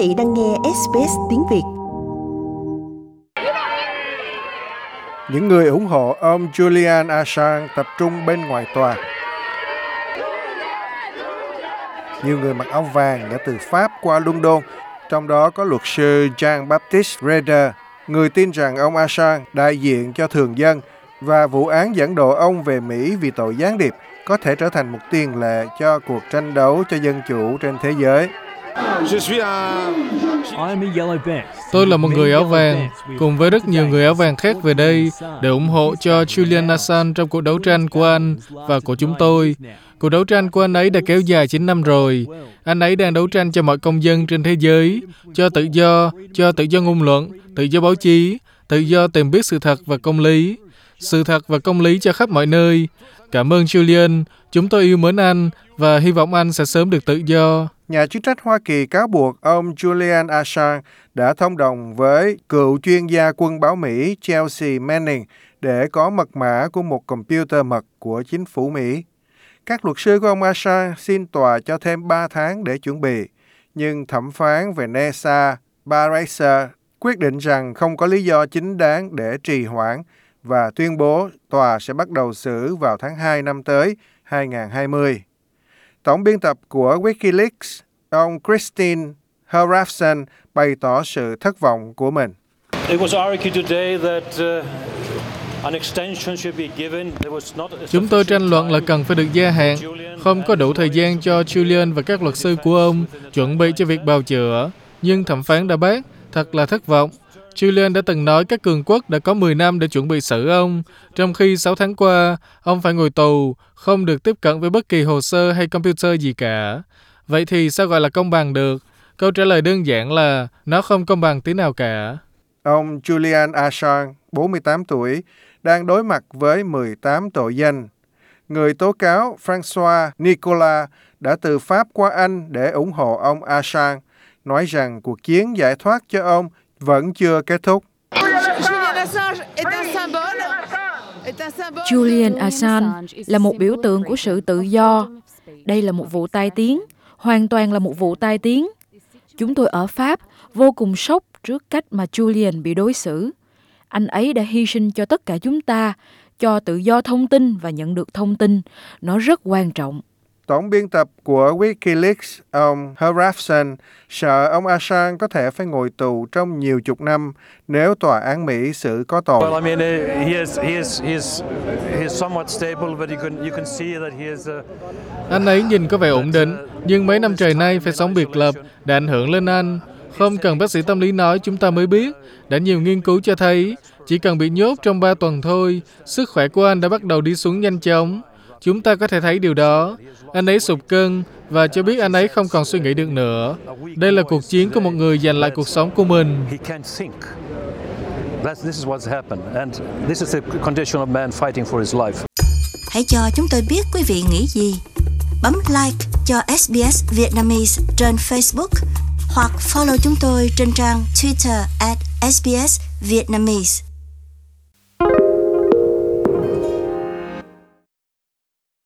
vị đang nghe SBS tiếng Việt. Những người ủng hộ ông Julian Assange tập trung bên ngoài tòa. Nhiều người mặc áo vàng đã từ Pháp qua London, trong đó có luật sư Jean-Baptiste Reder, người tin rằng ông Assange đại diện cho thường dân và vụ án dẫn độ ông về Mỹ vì tội gián điệp có thể trở thành một tiền lệ cho cuộc tranh đấu cho dân chủ trên thế giới. Tôi là một người áo vàng, cùng với rất nhiều người áo vàng khác về đây để ủng hộ cho Julian Assange trong cuộc đấu tranh của anh và của chúng tôi. Cuộc đấu tranh của anh ấy đã kéo dài 9 năm rồi. Anh ấy đang đấu tranh cho mọi công dân trên thế giới, cho tự do, cho tự do ngôn luận, tự do báo chí, tự do tìm biết sự thật và công lý. Sự thật và công lý cho khắp mọi nơi. Cảm ơn Julian, chúng tôi yêu mến anh và hy vọng anh sẽ sớm được tự do. Nhà chức trách Hoa Kỳ cáo buộc ông Julian Assange đã thông đồng với cựu chuyên gia quân báo Mỹ Chelsea Manning để có mật mã của một computer mật của chính phủ Mỹ. Các luật sư của ông Assange xin tòa cho thêm 3 tháng để chuẩn bị, nhưng thẩm phán Vanessa Barraza quyết định rằng không có lý do chính đáng để trì hoãn và tuyên bố tòa sẽ bắt đầu xử vào tháng 2 năm tới 2020. Tổng biên tập của Wikileaks, ông Christine Harafson bày tỏ sự thất vọng của mình. It was argued today that uh... Chúng tôi tranh luận là cần phải được gia hạn, không có đủ thời gian cho Julian và các luật sư của ông chuẩn bị cho việc bào chữa. Nhưng thẩm phán đã bác, thật là thất vọng. Julian đã từng nói các cường quốc đã có 10 năm để chuẩn bị xử ông, trong khi 6 tháng qua, ông phải ngồi tù, không được tiếp cận với bất kỳ hồ sơ hay computer gì cả. Vậy thì sao gọi là công bằng được? Câu trả lời đơn giản là nó không công bằng tí nào cả. Ông Julian Assange, 48 tuổi, đang đối mặt với 18 tội danh. Người tố cáo François Nicolas đã từ Pháp qua Anh để ủng hộ ông Assange, nói rằng cuộc chiến giải thoát cho ông vẫn chưa kết thúc. Julian Assange là một biểu tượng của sự tự do. Đây là một vụ tai tiếng, hoàn toàn là một vụ tai tiếng. Chúng tôi ở Pháp vô cùng sốc trước cách mà Julian bị đối xử. Anh ấy đã hy sinh cho tất cả chúng ta, cho tự do thông tin và nhận được thông tin. Nó rất quan trọng. Tổng biên tập của Wikileaks, ông Harafson, sợ ông Assange có thể phải ngồi tù trong nhiều chục năm nếu tòa án Mỹ xử có tội. Well, I mean, he is, he is, he is, he is somewhat stable, but you can, you can see that he is, uh... Anh ấy nhìn có vẻ ổn định, nhưng mấy năm trời nay phải sống biệt lập đã ảnh hưởng lên anh. Không cần bác sĩ tâm lý nói chúng ta mới biết. Đã nhiều nghiên cứu cho thấy, chỉ cần bị nhốt trong 3 tuần thôi, sức khỏe của anh đã bắt đầu đi xuống nhanh chóng. Chúng ta có thể thấy điều đó. Anh ấy sụp cân và cho biết anh ấy không còn suy nghĩ được nữa. Đây là cuộc chiến của một người giành lại cuộc sống của mình. Hãy cho chúng tôi biết quý vị nghĩ gì. Bấm like cho SBS Vietnamese trên Facebook hoặc follow chúng tôi trên trang Twitter at SBS Vietnamese.